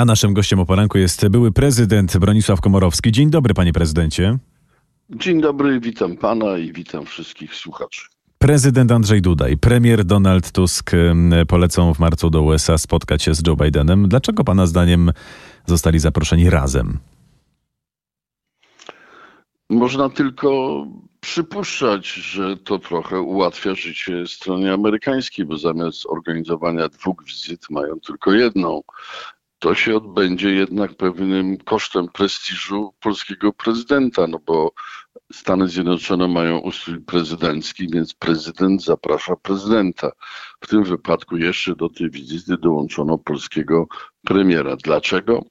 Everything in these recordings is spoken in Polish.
A naszym gościem o poranku jest były prezydent Bronisław Komorowski. Dzień dobry, panie prezydencie. Dzień dobry, witam pana i witam wszystkich słuchaczy. Prezydent Andrzej Duda i premier Donald Tusk polecą w marcu do USA spotkać się z Joe Bidenem. Dlaczego pana zdaniem zostali zaproszeni razem? Można tylko przypuszczać, że to trochę ułatwia życie stronie amerykańskiej, bo zamiast organizowania dwóch wizyt mają tylko jedną. To się odbędzie jednak pewnym kosztem prestiżu polskiego prezydenta, no bo Stany Zjednoczone mają ustrój prezydencki, więc prezydent zaprasza prezydenta. W tym wypadku jeszcze do tej wizyty dołączono polskiego premiera. Dlaczego?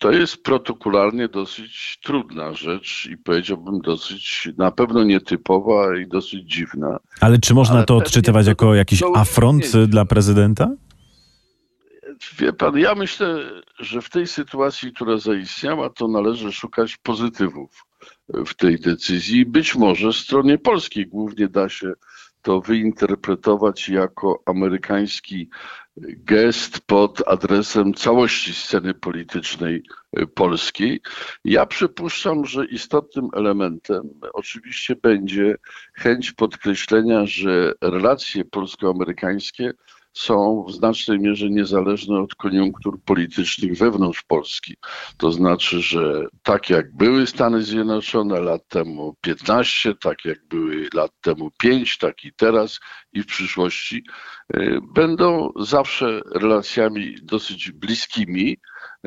To jest protokolarnie dosyć trudna rzecz i powiedziałbym dosyć na pewno nietypowa i dosyć dziwna. Ale czy można Ale to odczytywać to, jako jakiś afront dla prezydenta? Wie pan, ja myślę, że w tej sytuacji, która zaistniała, to należy szukać pozytywów w tej decyzji. Być może stronie polskiej głównie da się to wyinterpretować jako amerykański gest pod adresem całości sceny politycznej polskiej. Ja przypuszczam, że istotnym elementem oczywiście będzie chęć podkreślenia, że relacje polsko-amerykańskie są w znacznej mierze niezależne od koniunktur politycznych wewnątrz Polski. To znaczy, że tak jak były Stany Zjednoczone lat temu 15, tak jak były lat temu 5, tak i teraz i w przyszłości, y, będą zawsze relacjami dosyć bliskimi,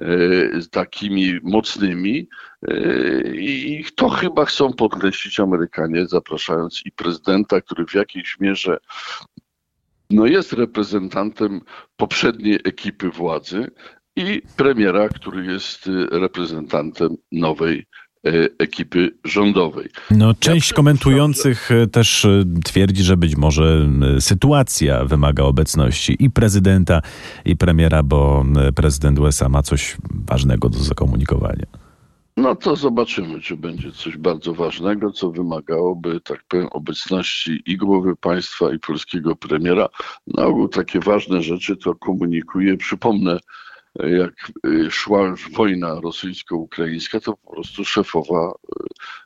y, takimi mocnymi y, i to chyba chcą podkreślić Amerykanie, zapraszając i prezydenta, który w jakiejś mierze no jest reprezentantem poprzedniej ekipy władzy i premiera, który jest y, reprezentantem nowej y, ekipy rządowej. No, część ja komentujących że... też y, twierdzi, że być może sytuacja wymaga obecności i prezydenta, i premiera, bo prezydent USA ma coś ważnego do zakomunikowania. No to zobaczymy, czy będzie coś bardzo ważnego, co wymagałoby, tak powiem, obecności i głowy państwa, i polskiego premiera. Na ogół takie ważne rzeczy to komunikuje. Przypomnę, jak y, szła wojna rosyjsko-ukraińska, to po prostu szefowa y,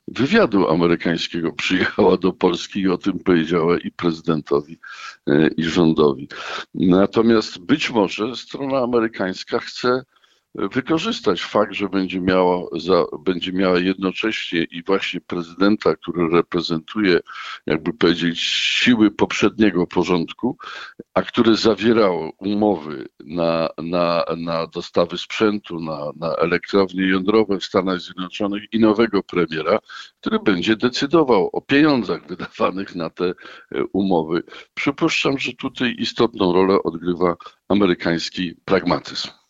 wywiadu amerykańskiego przyjechała do Polski i o tym powiedziała i prezydentowi, y, i rządowi. Natomiast być może strona amerykańska chce wykorzystać fakt, że będzie miała, za, będzie miała jednocześnie i właśnie prezydenta, który reprezentuje, jakby powiedzieć, siły poprzedniego porządku, a który zawierał umowy na, na, na dostawy sprzętu, na, na elektrownie jądrowe w Stanach Zjednoczonych i nowego premiera, który będzie decydował o pieniądzach wydawanych na te e, umowy. Przypuszczam, że tutaj istotną rolę odgrywa amerykański pragmatyzm.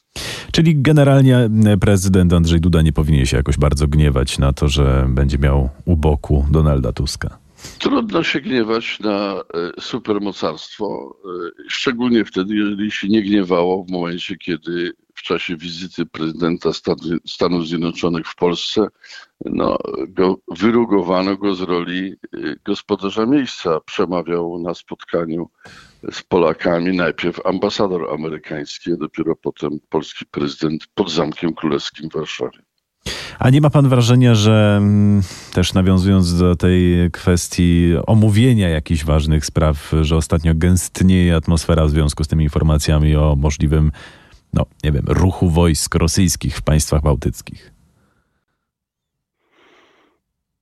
Czyli generalnie e, prezydent Andrzej Duda nie powinien się jakoś bardzo gniewać na to, że będzie miał u boku Donalda Tuska. Trudno się gniewać na e, supermocarstwo, e, szczególnie wtedy, jeżeli się nie gniewało w momencie, kiedy w czasie wizyty prezydenta Stanów Zjednoczonych w Polsce no, go, wyrugowano go z roli gospodarza miejsca. Przemawiał na spotkaniu z Polakami, najpierw ambasador amerykański, a dopiero potem polski prezydent pod Zamkiem Królewskim w Warszawie. A nie ma pan wrażenia, że mm, też nawiązując do tej kwestii omówienia jakichś ważnych spraw, że ostatnio gęstnieje atmosfera w związku z tymi informacjami o możliwym, no nie wiem, ruchu wojsk rosyjskich w państwach bałtyckich?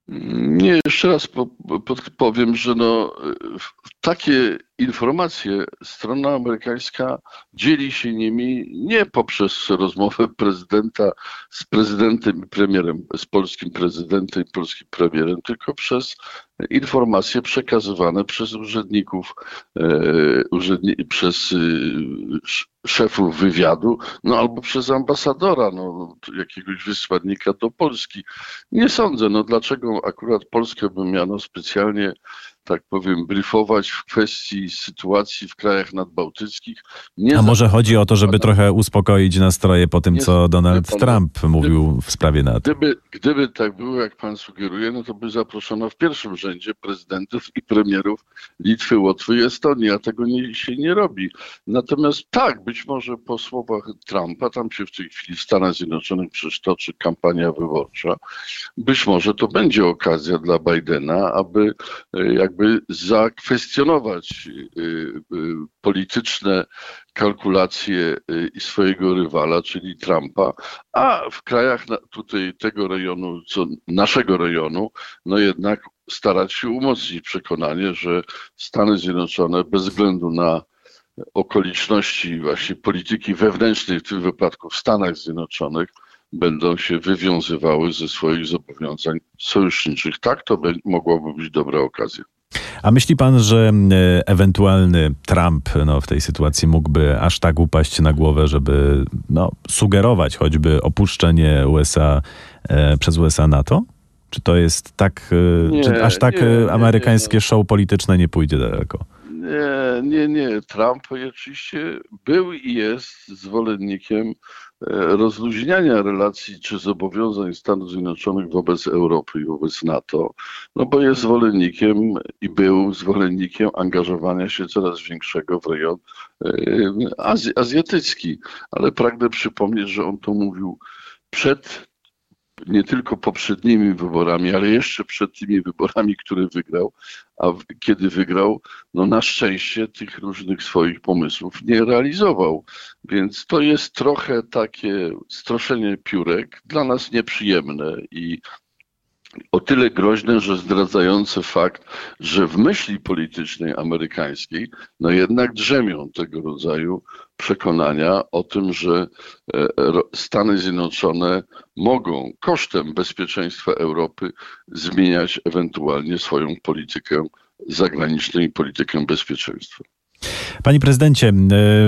Nie, jeszcze raz powiem, że no, takie informacje strona amerykańska dzieli się nimi nie poprzez rozmowę prezydenta z prezydentem i premierem, z polskim prezydentem i polskim premierem, tylko przez informacje przekazywane przez urzędników, e, urzędni, przez e, szefów wywiadu, no albo przez ambasadora, no, jakiegoś wysłannika do Polski. Nie sądzę, no dlaczego akurat Polskę by miano specjalnie tak powiem, briefować w kwestii sytuacji w krajach nadbałtyckich. Nie A może chodzi o to, żeby trochę uspokoić nastroje po tym, nie, co Donald pan, Trump mówił gdyby, w sprawie NATO? Gdyby, gdyby tak było, jak pan sugeruje, no to by zaproszono w pierwszym rzędzie prezydentów i premierów Litwy, Łotwy i Estonii, a tego nie, się nie robi. Natomiast tak, być może po słowach Trumpa, tam się w tej chwili w Stanach Zjednoczonych przecież toczy kampania wyborcza, być może to będzie okazja dla Bidena, aby e, jakby zakwestionować e, e, polityczne kalkulacje swojego rywala, czyli Trumpa, a w krajach tutaj tego rejonu, co naszego rejonu, no jednak starać się umocnić przekonanie, że Stany Zjednoczone bez względu na okoliczności właśnie polityki wewnętrznej, w tym wypadku w Stanach Zjednoczonych, będą się wywiązywały ze swoich zobowiązań sojuszniczych. Tak to mogłaby być dobra okazja. A myśli pan, że e, ewentualny Trump no, w tej sytuacji mógłby aż tak upaść na głowę, żeby no, sugerować choćby opuszczenie USA e, przez USA NATO? Czy to jest tak, e, nie, czy aż tak nie, amerykańskie nie, show polityczne nie pójdzie daleko? Nie, nie, nie. Trump oczywiście był i jest zwolennikiem e, rozluźniania relacji czy zobowiązań Stanów Zjednoczonych wobec Europy i wobec NATO, no bo jest zwolennikiem i był zwolennikiem angażowania się coraz większego w rejon e, azjatycki. Ale pragnę przypomnieć, że on to mówił przed nie tylko poprzednimi wyborami, ale jeszcze przed tymi wyborami, które wygrał, a kiedy wygrał, no na szczęście tych różnych swoich pomysłów nie realizował. Więc to jest trochę takie stroszenie piórek, dla nas nieprzyjemne i o tyle groźne, że zdradzające fakt, że w myśli politycznej amerykańskiej no jednak drzemią tego rodzaju przekonania o tym, że e, Stany Zjednoczone mogą kosztem bezpieczeństwa Europy zmieniać ewentualnie swoją politykę zagraniczną i politykę bezpieczeństwa. Panie prezydencie, e,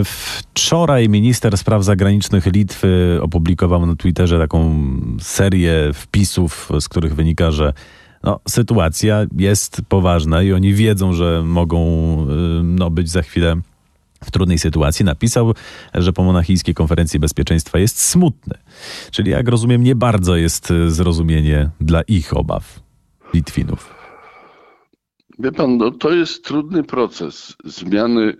wczoraj minister spraw zagranicznych Litwy opublikował na Twitterze taką serię wpisów, z których wynika, że no, sytuacja jest poważna i oni wiedzą, że mogą e, no, być za chwilę w trudnej sytuacji. Napisał, że po monachijskiej konferencji bezpieczeństwa jest smutny. Czyli, jak rozumiem, nie bardzo jest zrozumienie dla ich obaw, Litwinów. Wie pan, no, to jest trudny proces zmiany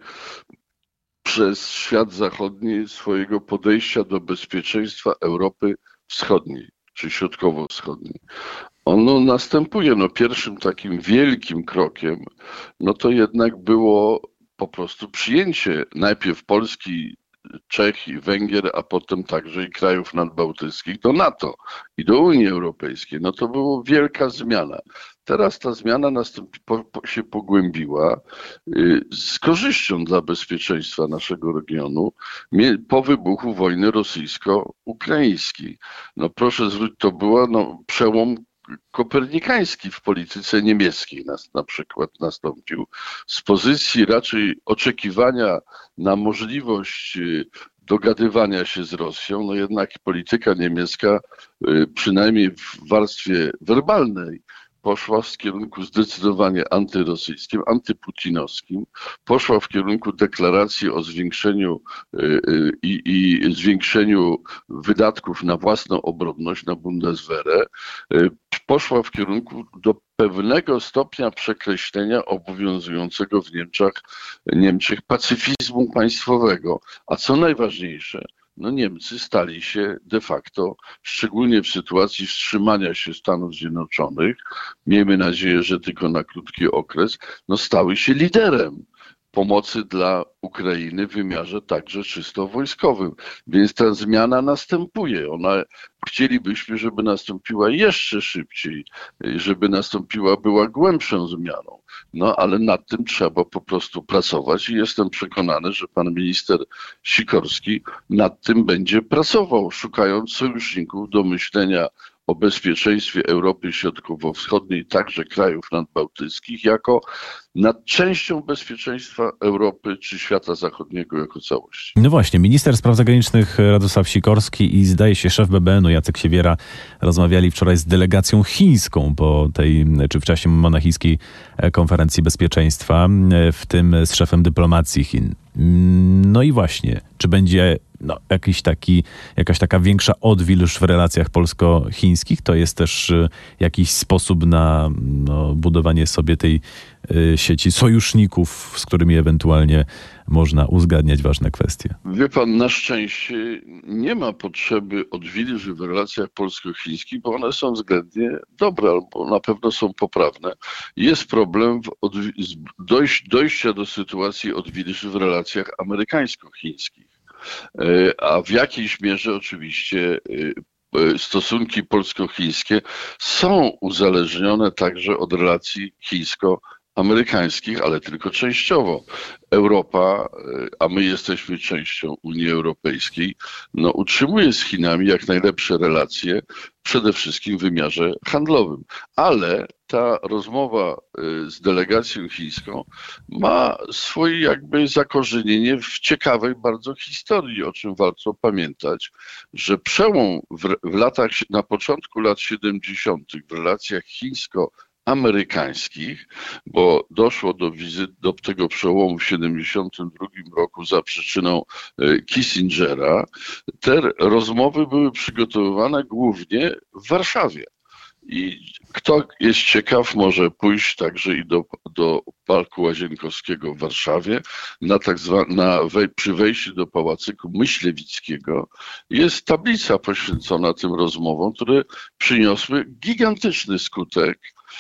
przez świat zachodni swojego podejścia do bezpieczeństwa Europy Wschodniej czy Środkowo-Wschodniej. Ono następuje. No, pierwszym takim wielkim krokiem, no to jednak było po prostu przyjęcie najpierw Polski Czech i Węgier, a potem także i krajów nadbałtyckich do NATO i do Unii Europejskiej. No to była wielka zmiana. Teraz ta zmiana nastąpi, po, po, się pogłębiła y, z korzyścią dla bezpieczeństwa naszego regionu po wybuchu wojny rosyjsko-ukraińskiej. No proszę zwrócić, to była no, przełom kopernikański w polityce niemieckiej nas, na przykład nastąpił. Z pozycji raczej oczekiwania na możliwość y, dogadywania się z Rosją, no jednak polityka niemiecka, y, przynajmniej w warstwie werbalnej, poszła w kierunku zdecydowanie antyrosyjskim, antyputinowskim, poszła w kierunku deklaracji o zwiększeniu y, y, i, i zwiększeniu wydatków na własną obronność, na Bundeswehrę, y, poszła w kierunku do pewnego stopnia przekreślenia obowiązującego w Niemczech, Niemczech pacyfizmu państwowego. A co najważniejsze, no Niemcy stali się de facto, szczególnie w sytuacji wstrzymania się Stanów Zjednoczonych, miejmy nadzieję, że tylko na krótki okres, no stały się liderem pomocy dla Ukrainy w wymiarze także czysto wojskowym. Więc ta zmiana następuje. Ona chcielibyśmy, żeby nastąpiła jeszcze szybciej, żeby nastąpiła, była głębszą zmianą. No ale nad tym trzeba po prostu pracować i jestem przekonany, że pan minister Sikorski nad tym będzie pracował, szukając sojuszników do myślenia o bezpieczeństwie Europy Środkowo-Wschodniej, także krajów nadbałtyckich, jako nad częścią bezpieczeństwa Europy czy świata zachodniego jako całości. No właśnie, minister spraw zagranicznych Radosław Sikorski i zdaje się szef BBN-u Jacek Siewiera rozmawiali wczoraj z delegacją chińską po tej, czy w czasie monachijskiej konferencji bezpieczeństwa, w tym z szefem dyplomacji Chin. No i właśnie, czy będzie no, jakiś taki, jakaś taka większa odwilż w relacjach polsko-chińskich? To jest też y, jakiś sposób na no, budowanie sobie tej y, sieci sojuszników, z którymi ewentualnie można uzgadniać ważne kwestie. Wie pan, na szczęście nie ma potrzeby odwilży w relacjach polsko-chińskich, bo one są względnie dobre albo na pewno są poprawne. Jest problem dojść, dojścia do sytuacji odwilży w relacjach amerykańsko-chińskich. E, a w jakiejś mierze oczywiście e, e, stosunki polsko-chińskie są uzależnione także od relacji chińsko amerykańskich, ale tylko częściowo. Europa, a my jesteśmy częścią Unii Europejskiej, no, utrzymuje z Chinami jak najlepsze relacje, przede wszystkim w wymiarze handlowym. Ale ta rozmowa y, z delegacją chińską ma swoje jakby zakorzenienie w ciekawej bardzo historii, o czym warto pamiętać, że przełom w, w latach, na początku lat 70. w relacjach chińsko amerykańskich, bo doszło do wizyt, do tego przełomu w 1972 roku za przyczyną e, Kissingera. Te rozmowy były przygotowywane głównie w Warszawie. I kto jest ciekaw, może pójść także i do, do Parku Łazienkowskiego w Warszawie. Na tak zwa, na przy wejściu do Pałacyku Myślewickiego jest tablica poświęcona tym rozmowom, które przyniosły gigantyczny skutek